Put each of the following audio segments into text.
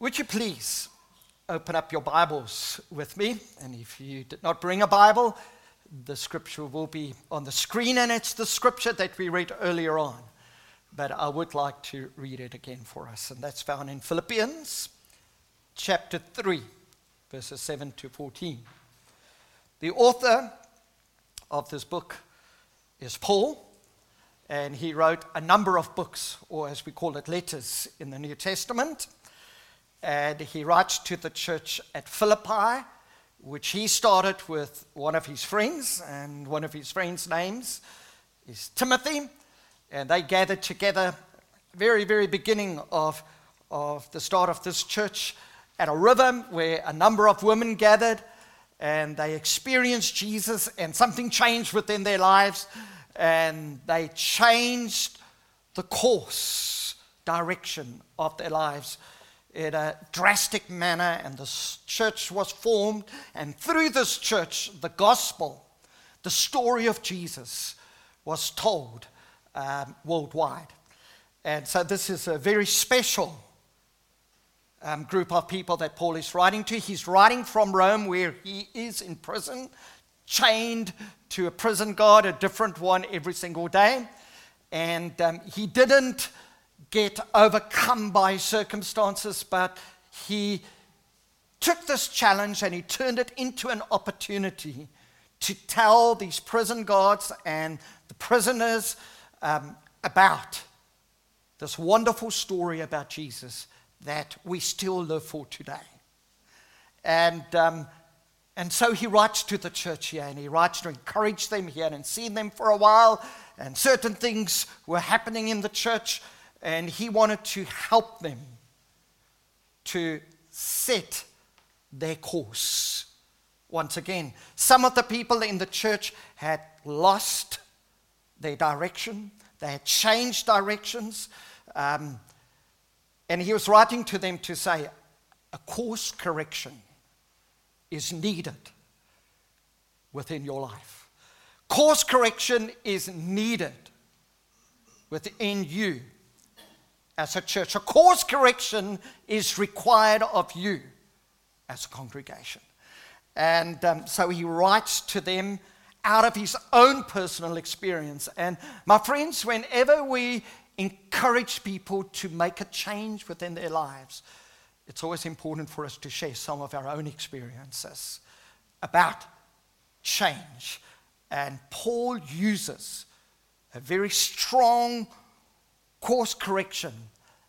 Would you please open up your Bibles with me? And if you did not bring a Bible, the scripture will be on the screen, and it's the scripture that we read earlier on. But I would like to read it again for us, and that's found in Philippians chapter 3, verses 7 to 14. The author of this book is Paul, and he wrote a number of books, or as we call it, letters in the New Testament and he writes to the church at Philippi, which he started with one of his friends, and one of his friends' names is Timothy. And they gathered together, very, very beginning of, of the start of this church, at a river where a number of women gathered, and they experienced Jesus, and something changed within their lives, and they changed the course, direction of their lives in a drastic manner, and the church was formed. And through this church, the gospel, the story of Jesus, was told um, worldwide. And so, this is a very special um, group of people that Paul is writing to. He's writing from Rome, where he is in prison, chained to a prison guard, a different one every single day. And um, he didn't get overcome by circumstances, but he took this challenge and he turned it into an opportunity to tell these prison guards and the prisoners um, about this wonderful story about Jesus that we still live for today. And, um, and so he writes to the church here and he writes to encourage them. He hadn't seen them for a while, and certain things were happening in the church and he wanted to help them to set their course. Once again, some of the people in the church had lost their direction, they had changed directions. Um, and he was writing to them to say, a course correction is needed within your life. Course correction is needed within you as a church. A course correction is required of you as a congregation. And um, so he writes to them out of his own personal experience. And my friends, whenever we encourage people to make a change within their lives, it's always important for us to share some of our own experiences about change. And Paul uses a very strong course correction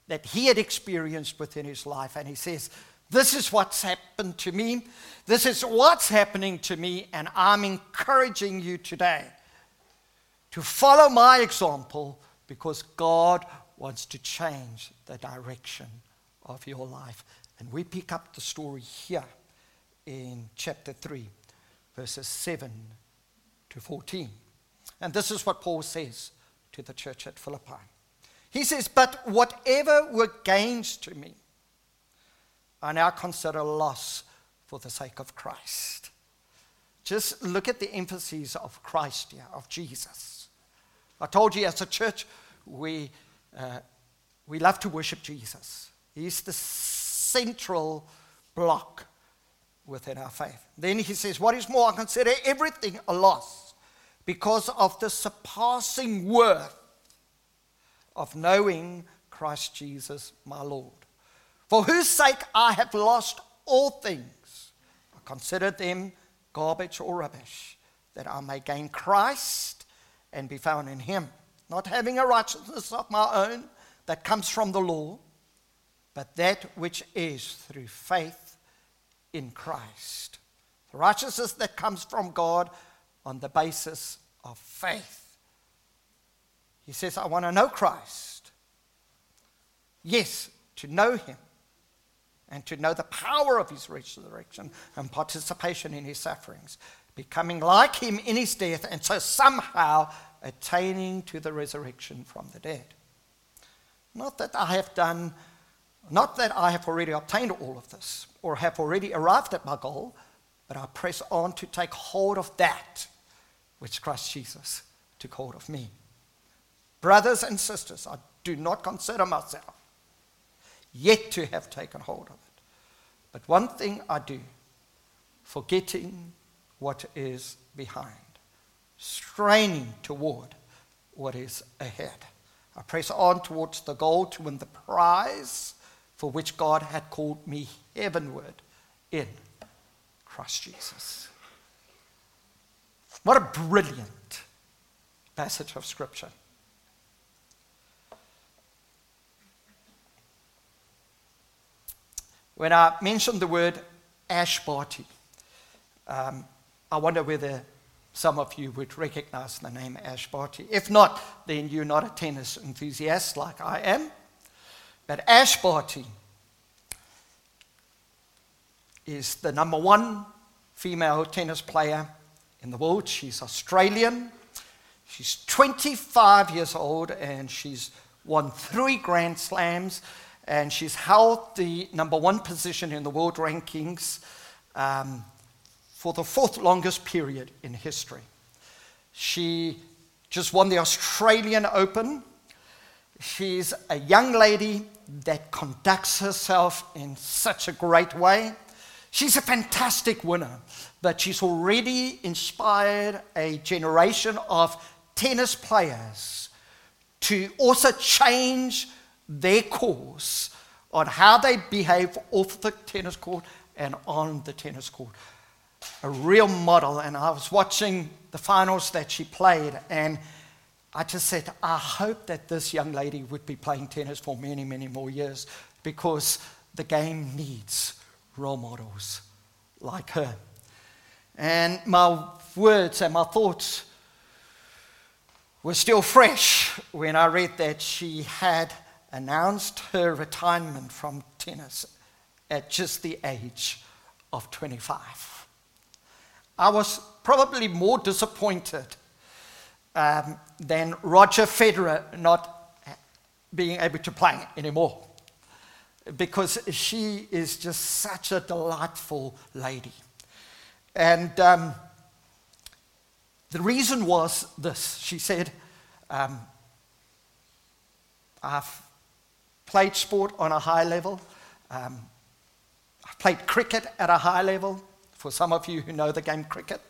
that he had experienced within his life. And he says, This is what's happened to me. This is what's happening to me. And I'm encouraging you today to follow my example because God wants to change the direction of your life. And we pick up the story here in chapter 3, verses 7 to 14. And this is what Paul says to the church at Philippi. He says, But whatever were gains to me, I now consider loss for the sake of Christ. Just look at the emphasis of Christ here, of Jesus. I told you as a church, we, uh, we love to worship Jesus. He's the central block within our faith. Then he says, What is more, I consider everything a loss because of the surpassing worth of knowing Christ Jesus my Lord, for whose sake I have lost all things. I consider them garbage or rubbish, that I may gain Christ and be found in him, not having a righteousness of my own that comes from the law, but that which is through faith in Christ. The righteousness that comes from God on the basis of faith. He says, I want to know Christ. Yes, to know him and to know the power of his resurrection and participation in his sufferings, becoming like him in his death, and so somehow attaining to the resurrection from the dead. Not that I have done, not that I have already obtained all of this or have already arrived at my goal, but I press on to take hold of that which Christ Jesus took hold of me. Brothers and sisters, I do not consider myself yet to have taken hold of it. But one thing I do, forgetting what is behind, straining toward what is ahead. I press on towards the goal to win the prize for which God had called me heavenward in Christ Jesus. What a brilliant passage of Scripture. When I mentioned the word Ash Barty, um, I wonder whether some of you would recognize the name Ash Barty. If not, then you're not a tennis enthusiast like I am. But Ash Barty is the number one female tennis player in the world. She's Australian. She's 25 years old and she's won three Grand Slams and she's held the number one position in the world rankings um, for the fourth longest period in history. She just won the Australian Open. She's a young lady that conducts herself in such a great way. She's a fantastic winner, but she's already inspired a generation of tennis players to also change their course on how they behave off the tennis court and on the tennis court. A real model. And I was watching the finals that she played, and I just said, I hope that this young lady would be playing tennis for many, many more years because the game needs role models like her. And my words and my thoughts were still fresh when I read that she had announced her retirement from tennis at just the age of 25. I was probably more disappointed um, than Roger Federer not being able to play anymore because she is just such a delightful lady. And um, the reason was this she said, um, I've played sport on a high level. Um, I've played cricket at a high level, for some of you who know the game cricket.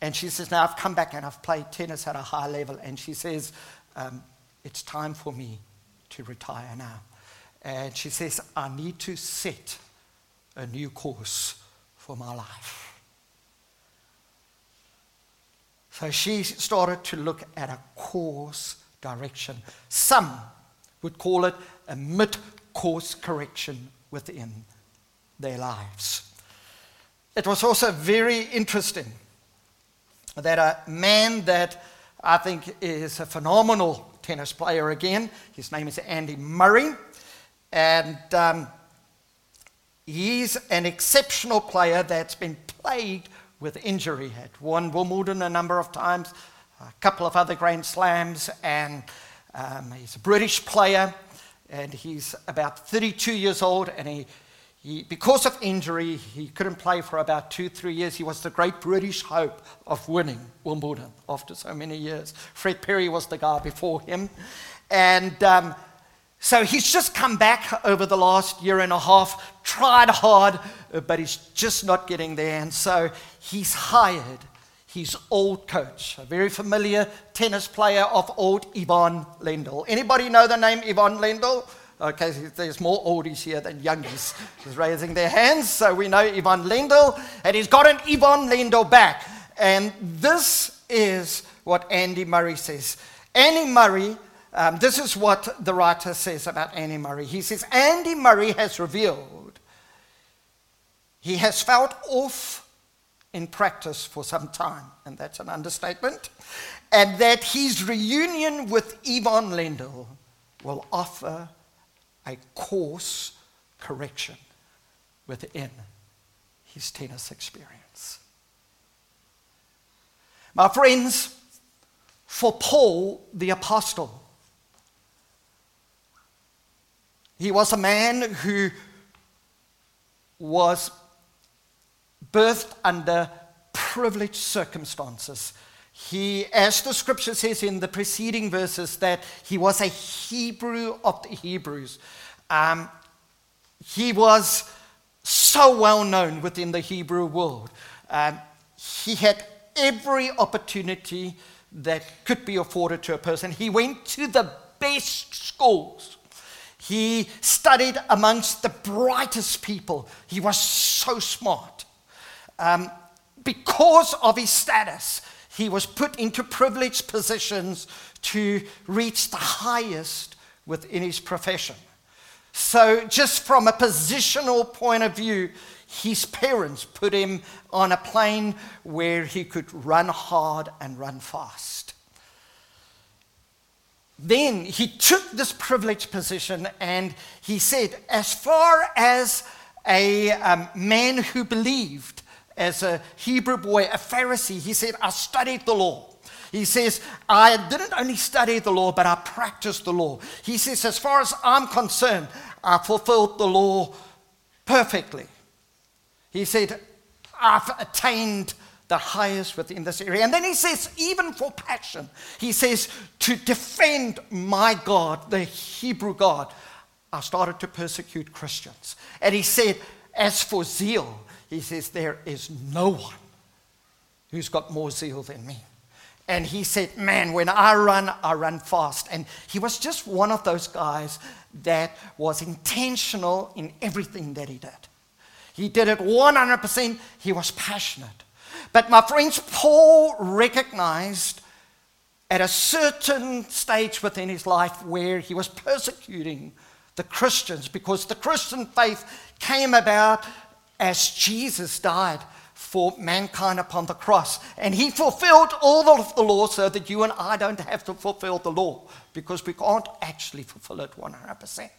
And she says, Now I've come back and I've played tennis at a high level. And she says, um, It's time for me to retire now. And she says, I need to set a new course for my life. So she started to look at a course direction. Some would call it a mid course correction within their lives. It was also very interesting that a man that I think is a phenomenal tennis player again, his name is Andy Murray, and um, he's an exceptional player that's been plagued with injury. Had won Wimbledon a number of times, a couple of other Grand Slams, and um, he's a British player, and he's about 32 years old, and he, he, because of injury, he couldn't play for about two, three years. He was the great British hope of winning Wimbledon after so many years. Fred Perry was the guy before him. And um, so he's just come back over the last year and a half, tried hard, but he's just not getting there. And so he's hired his old coach, a very familiar tennis player of old Ivan Lendl. Anybody know the name Ivan Lendl? Okay, there's more oldies here than youngies just raising their hands. So we know Ivan Lendl, and he's got an Ivan Lendl back. And this is what Andy Murray says. Andy Murray, um, this is what the writer says about Andy Murray. He says, Andy Murray has revealed he has felt off in practice for some time, and that's an understatement, and that his reunion with Ivan Lendl will offer a course correction within his tennis experience. My friends, for Paul the Apostle, he was a man who was birthed under privileged circumstances. He, as the scripture says in the preceding verses, that he was a Hebrew of the Hebrews. Um, he was so well known within the Hebrew world. Um, he had every opportunity that could be afforded to a person. He went to the best schools. He studied amongst the brightest people. He was so smart. Um, because of his status, he was put into privileged positions to reach the highest within his profession. So, just from a positional point of view, his parents put him on a plane where he could run hard and run fast. Then he took this privileged position and he said, as far as a um, man who believed, as a Hebrew boy, a Pharisee, he said, I studied the law. He says, I didn't only study the law, but I practiced the law. He says, as far as I'm concerned, I fulfilled the law perfectly. He said, I've attained the highest within this area. And then he says, even for passion, he says, to defend my God, the Hebrew God, I started to persecute Christians. And he said, as for zeal, he says, there is no one who's got more zeal than me. And he said, Man, when I run, I run fast. And he was just one of those guys that was intentional in everything that he did. He did it 100%. He was passionate. But my friends, Paul recognized at a certain stage within his life where he was persecuting the Christians because the Christian faith came about as Jesus died for mankind upon the cross. And he fulfilled all of the law so that you and I don't have to fulfill the law because we can't actually fulfill it 100%.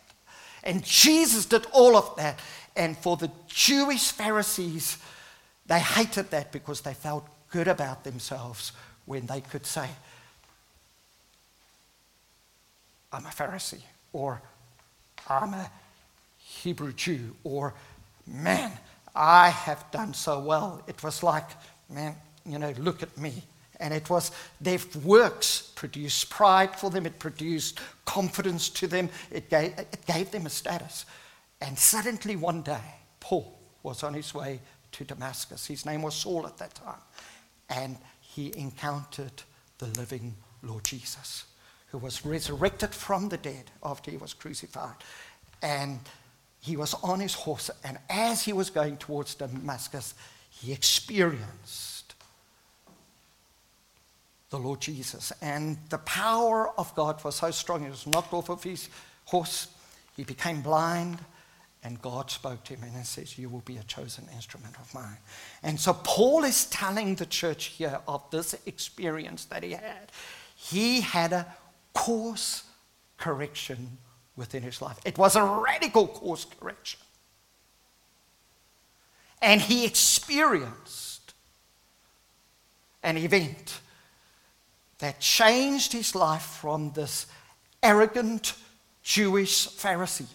And Jesus did all of that. And for the Jewish Pharisees, they hated that because they felt good about themselves when they could say, I'm a Pharisee, or I'm a Hebrew Jew, or man, I have done so well. It was like, man, you know, look at me. And it was their works produced pride for them, it produced confidence to them, it gave, it gave them a status. And suddenly one day, Paul was on his way to Damascus. His name was Saul at that time. And he encountered the living Lord Jesus, who was resurrected from the dead after he was crucified. And he was on his horse, and as he was going towards Damascus, he experienced the Lord Jesus. And the power of God was so strong, he was knocked off of his horse. He became blind, and God spoke to him and says, You will be a chosen instrument of mine. And so Paul is telling the church here of this experience that he had. He had a course correction within his life. It was a radical course correction. And he experienced an event that changed his life from this arrogant Jewish Pharisee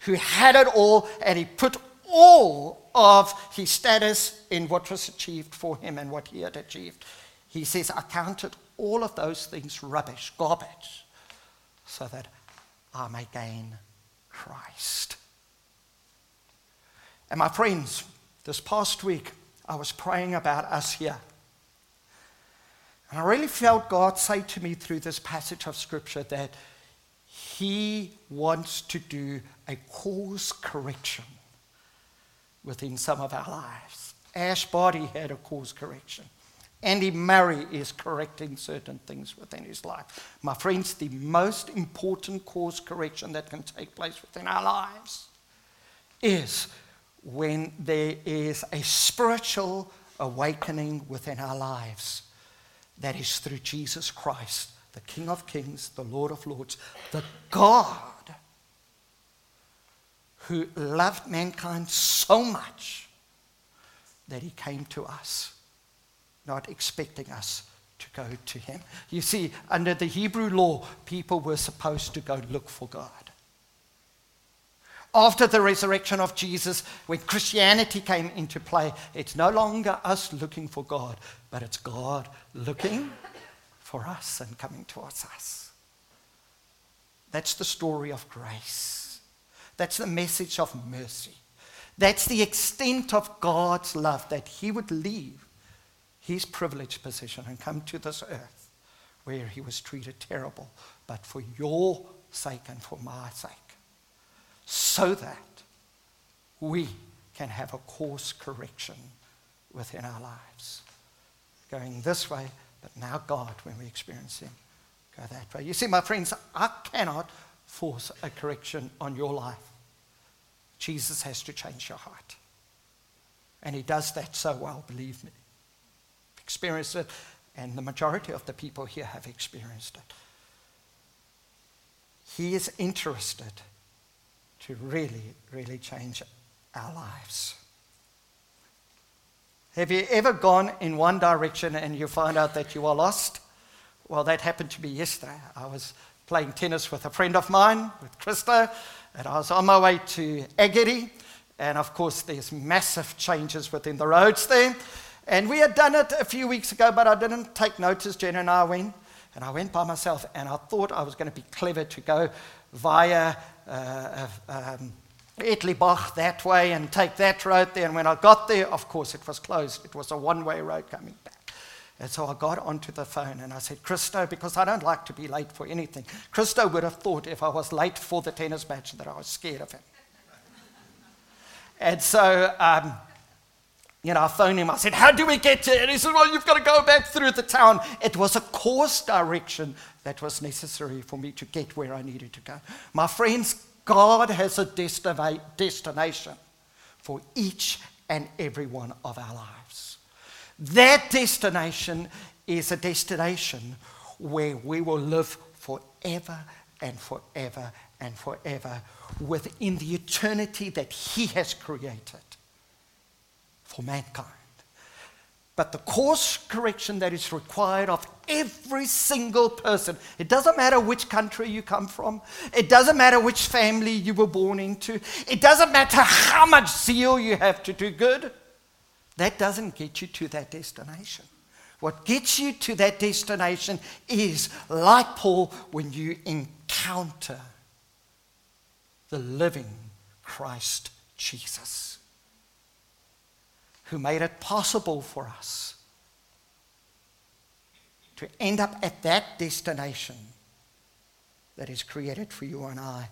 who had it all and he put all of his status in what was achieved for him and what he had achieved. He says, I counted all of those things rubbish, garbage, so that I may gain Christ. And my friends, this past week, I was praying about us here. And I really felt God say to me through this passage of Scripture that He wants to do a course correction within some of our lives. Ash Barty had a course correction. Andy Murray is correcting certain things within his life. My friends, the most important course correction that can take place within our lives is when there is a spiritual awakening within our lives that is through Jesus Christ, the King of Kings, the Lord of Lords, the God who loved mankind so much that he came to us not expecting us to go to him. You see, under the Hebrew law, people were supposed to go look for God. After the resurrection of Jesus, when Christianity came into play, it's no longer us looking for God, but it's God looking for us and coming towards us. That's the story of grace. That's the message of mercy. That's the extent of God's love that He would leave his privileged position and come to this earth where he was treated terrible, but for your sake and for my sake, so that we can have a course correction within our lives. Going this way, but now God, when we experience Him, go that way. You see, my friends, I cannot force a correction on your life. Jesus has to change your heart. And He does that so well, believe me. Experienced it, and the majority of the people here have experienced it. He is interested to really, really change our lives. Have you ever gone in one direction and you find out that you are lost? Well, that happened to me yesterday. I was playing tennis with a friend of mine, with Christo, and I was on my way to Aggery. And of course, there's massive changes within the roads there. And we had done it a few weeks ago, but I didn't take notice. Jen and I went, and I went by myself, and I thought I was going to be clever to go via uh, um, Ettelbach that way and take that road there. And when I got there, of course, it was closed. It was a one way road coming back. And so I got onto the phone and I said, Christo, because I don't like to be late for anything. Christo would have thought if I was late for the tennis match that I was scared of him. and so um, you know, I phoned him. I said, How do we get And he said, Well, you've got to go back through the town. It was a course direction that was necessary for me to get where I needed to go. My friends, God has a destination for each and every one of our lives. That destination is a destination where we will live forever and forever and forever within the eternity that He has created for mankind. But the course correction that is required of every single person, it doesn't matter which country you come from, it doesn't matter which family you were born into, it doesn't matter how much zeal you have to do good, that doesn't get you to that destination. What gets you to that destination is, like Paul, when you encounter the living Christ Jesus who made it possible for us to end up at that destination that is created for you and I.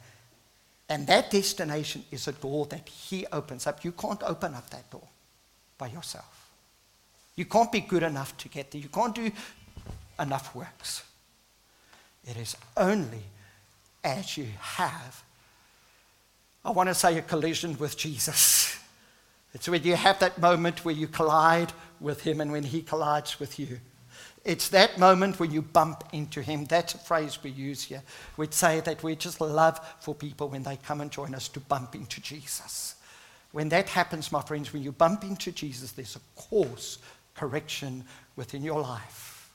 And that destination is a door that He opens up. You can't open up that door by yourself. You can't be good enough to get there. You can't do enough works. It is only as you have, I want to say, a collision with Jesus. It's when you have that moment where you collide with him and when he collides with you. It's that moment when you bump into him. That's a phrase we use here. We'd say that we just love for people when they come and join us to bump into Jesus. When that happens, my friends, when you bump into Jesus, there's a course correction within your life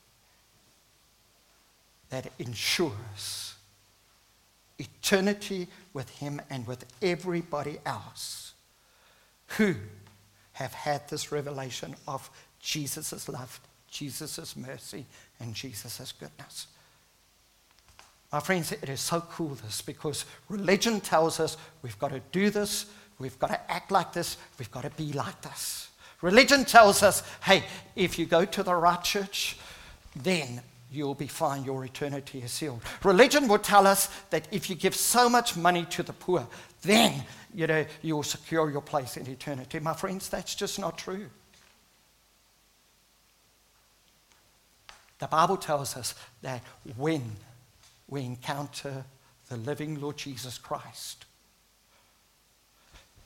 that ensures eternity with him and with everybody else who have had this revelation of Jesus' love, Jesus' mercy, and Jesus' goodness. My friends, it is so cool this because religion tells us we've got to do this, we've got to act like this, we've got to be like this. Religion tells us, hey, if you go to the right church, then you'll be fine, your eternity is sealed. Religion will tell us that if you give so much money to the poor, then you know, you'll secure your place in eternity. My friends, that's just not true. The Bible tells us that when we encounter the living Lord Jesus Christ,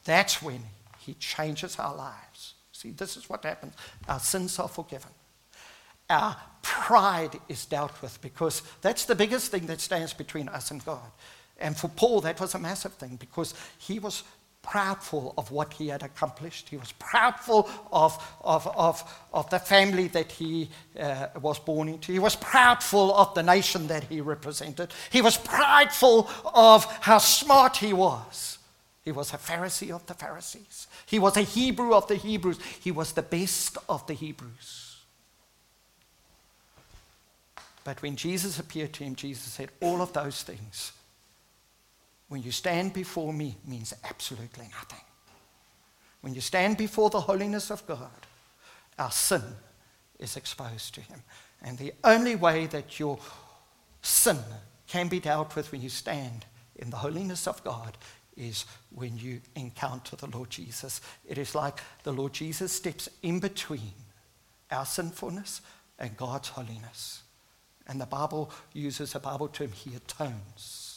that's when He changes our lives. See, this is what happens. Our sins are forgiven. Our pride is dealt with because that's the biggest thing that stands between us and God. And for Paul, that was a massive thing because he was proudful of what he had accomplished. He was proudful of, of, of, of the family that he uh, was born into. He was proudful of the nation that he represented. He was prideful of how smart he was. He was a Pharisee of the Pharisees. He was a Hebrew of the Hebrews. He was the best of the Hebrews. But when Jesus appeared to him, Jesus said, All of those things when you stand before me means absolutely nothing. When you stand before the holiness of God, our sin is exposed to Him. And the only way that your sin can be dealt with when you stand in the holiness of God is when you encounter the Lord Jesus. It is like the Lord Jesus steps in between our sinfulness and God's holiness. And the Bible uses a Bible term, He atones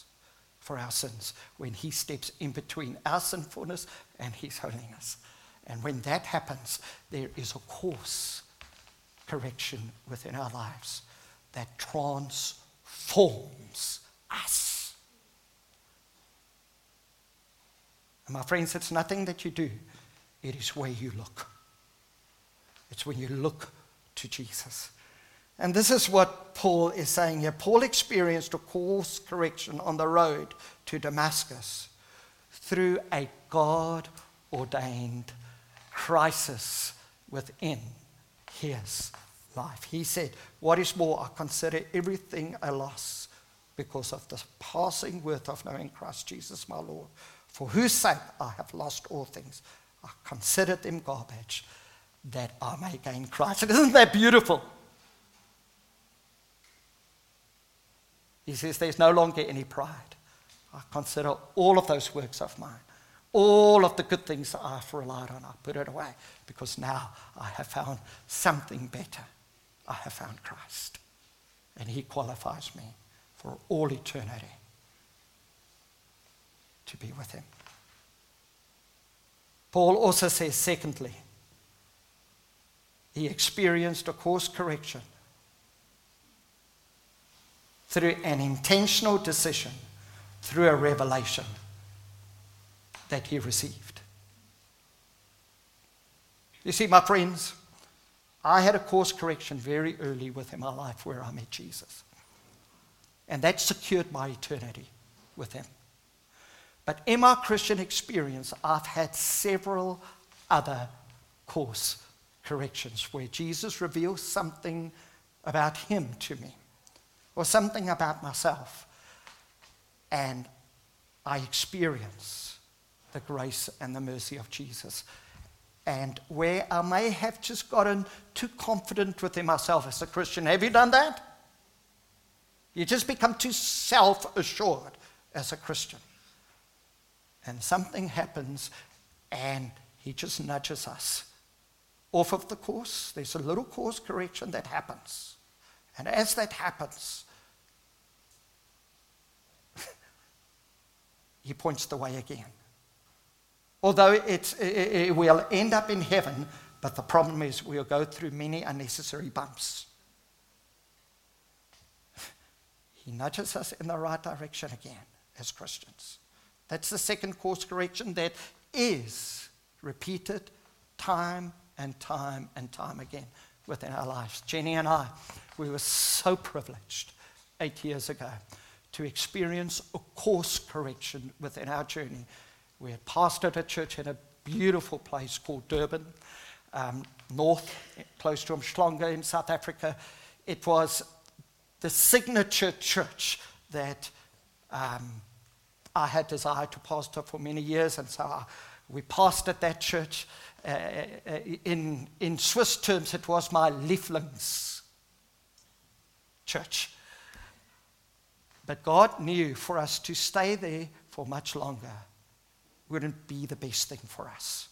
for our sins when He steps in between our sinfulness and His holiness. And when that happens, there is a course correction within our lives that transforms us. And my friends, it's nothing that you do, it is where you look. It's when you look to Jesus. And this is what Paul is saying here. Paul experienced a course correction on the road to Damascus through a God ordained crisis within his life. He said, What is more, I consider everything a loss because of the passing worth of knowing Christ Jesus my Lord, for whose sake I have lost all things. I consider them garbage that I may gain Christ. Isn't that beautiful? He says, There's no longer any pride. I consider all of those works of mine all of the good things that I've relied on, I put it away because now I have found something better. I have found Christ. And He qualifies me for all eternity to be with Him. Paul also says, secondly, he experienced a course correction through an intentional decision, through a revelation that he received. You see, my friends, I had a course correction very early within my life where I met Jesus. And that secured my eternity with him. But in my Christian experience, I've had several other course corrections where Jesus reveals something about him to me or something about myself. And I experience the grace and the mercy of Jesus. And where I may have just gotten too confident within myself as a Christian. Have you done that? You just become too self assured as a Christian. And something happens, and he just nudges us off of the course. There's a little course correction that happens. And as that happens, he points the way again. Although it, it will end up in heaven, but the problem is we'll go through many unnecessary bumps. He nudges us in the right direction again as Christians. That's the second course correction that is repeated time and time and time again within our lives. Jenny and I, we were so privileged eight years ago to experience a course correction within our journey we had pastored a church in a beautiful place called Durban, um, north, close to Umhlanga in South Africa. It was the signature church that um, I had desired to pastor for many years, and so I, we passed at that church. Uh, uh, in, in Swiss terms, it was my Lieblings church. But God knew for us to stay there for much longer wouldn't be the best thing for us.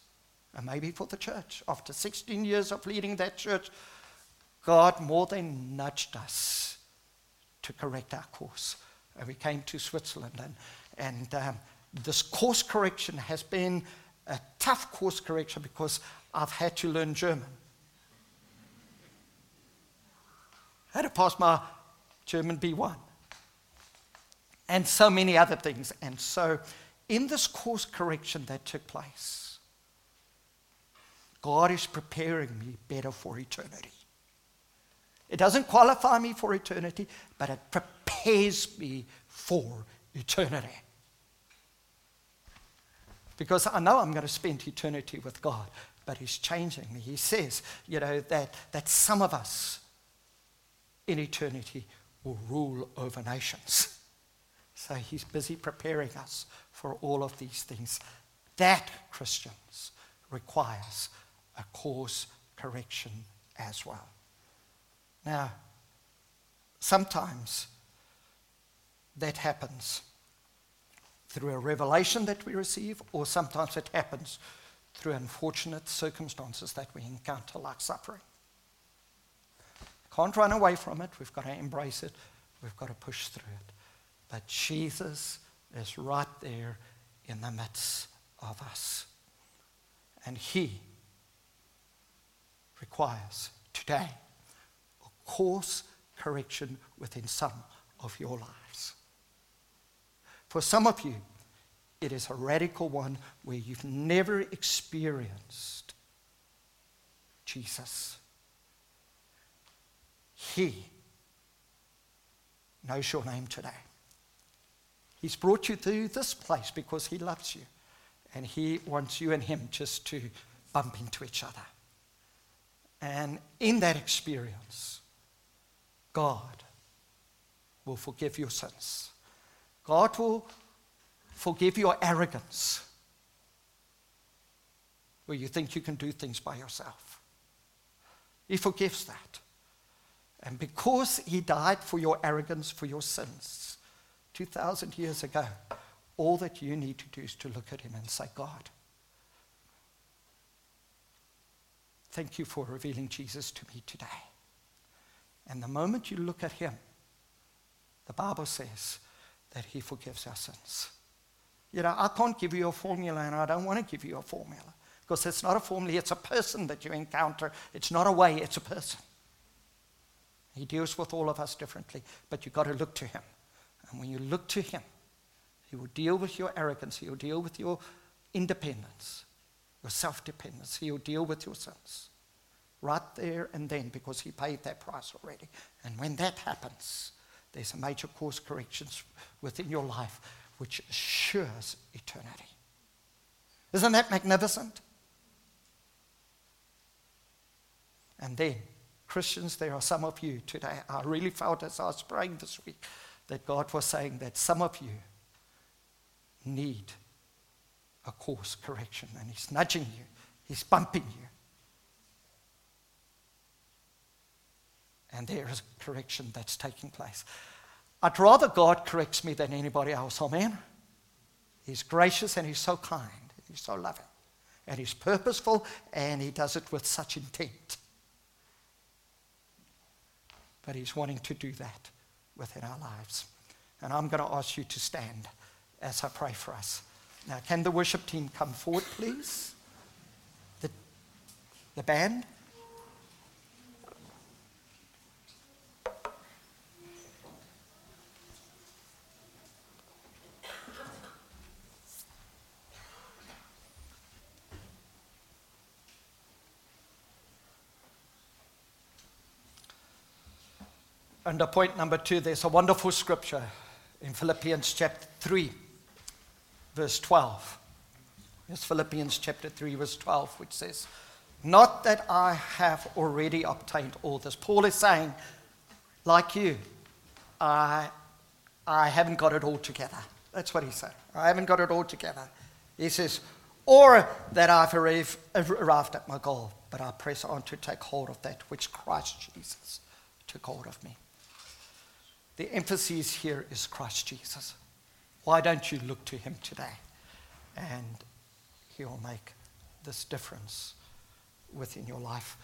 And maybe for the church. After 16 years of leading that church, God more than nudged us to correct our course. And we came to Switzerland, and, and um, this course correction has been a tough course correction because I've had to learn German. I had to pass my German B1. And so many other things. And so in this course correction that took place, God is preparing me better for eternity. It doesn't qualify me for eternity, but it prepares me for eternity. Because I know I'm going to spend eternity with God, but He's changing me. He says, you know, that, that some of us in eternity will rule over nations. So he's busy preparing us for all of these things. That, Christians, requires a course correction as well. Now, sometimes that happens through a revelation that we receive, or sometimes it happens through unfortunate circumstances that we encounter, like suffering. Can't run away from it. We've got to embrace it. We've got to push through it. But Jesus is right there in the midst of us. And He requires today a course correction within some of your lives. For some of you, it is a radical one where you've never experienced Jesus. He knows your name today. He's brought you to this place because He loves you. And He wants you and Him just to bump into each other. And in that experience, God will forgive your sins. God will forgive your arrogance, where you think you can do things by yourself. He forgives that. And because He died for your arrogance, for your sins, 2,000 years ago, all that you need to do is to look at Him and say, God, thank you for revealing Jesus to me today. And the moment you look at Him, the Bible says that He forgives our sins. You know, I can't give you a formula, and I don't want to give you a formula because it's not a formula, it's a person that you encounter. It's not a way, it's a person. He deals with all of us differently, but you've got to look to Him. And when you look to Him, He will deal with your arrogance, He will deal with your independence, your self dependence, He will deal with your sins. Right there and then, because He paid that price already. And when that happens, there's a major course corrections within your life which assures eternity. Isn't that magnificent? And then Christians, there are some of you today. I really felt as I was praying this week that God was saying that some of you need a course correction, and He's nudging you, He's bumping you. And there is a correction that's taking place. I'd rather God corrects me than anybody else. Amen. He's gracious and He's so kind. He's so loving. And He's purposeful and He does it with such intent but He's wanting to do that within our lives. And I'm going to ask you to stand as I pray for us. Now, can the worship team come forward, please? The, the band? Under point number two, there's a wonderful scripture in Philippians chapter 3, verse 12. It's Philippians chapter 3, verse 12, which says, Not that I have already obtained all this. Paul is saying, like you, I, I haven't got it all together. That's what he's saying. I haven't got it all together. He says, or that I've arrived, arrived at my goal, but I press on to take hold of that which Christ Jesus took hold of me. The emphasis here is Christ Jesus. Why don't you look to him today? And he will make this difference within your life.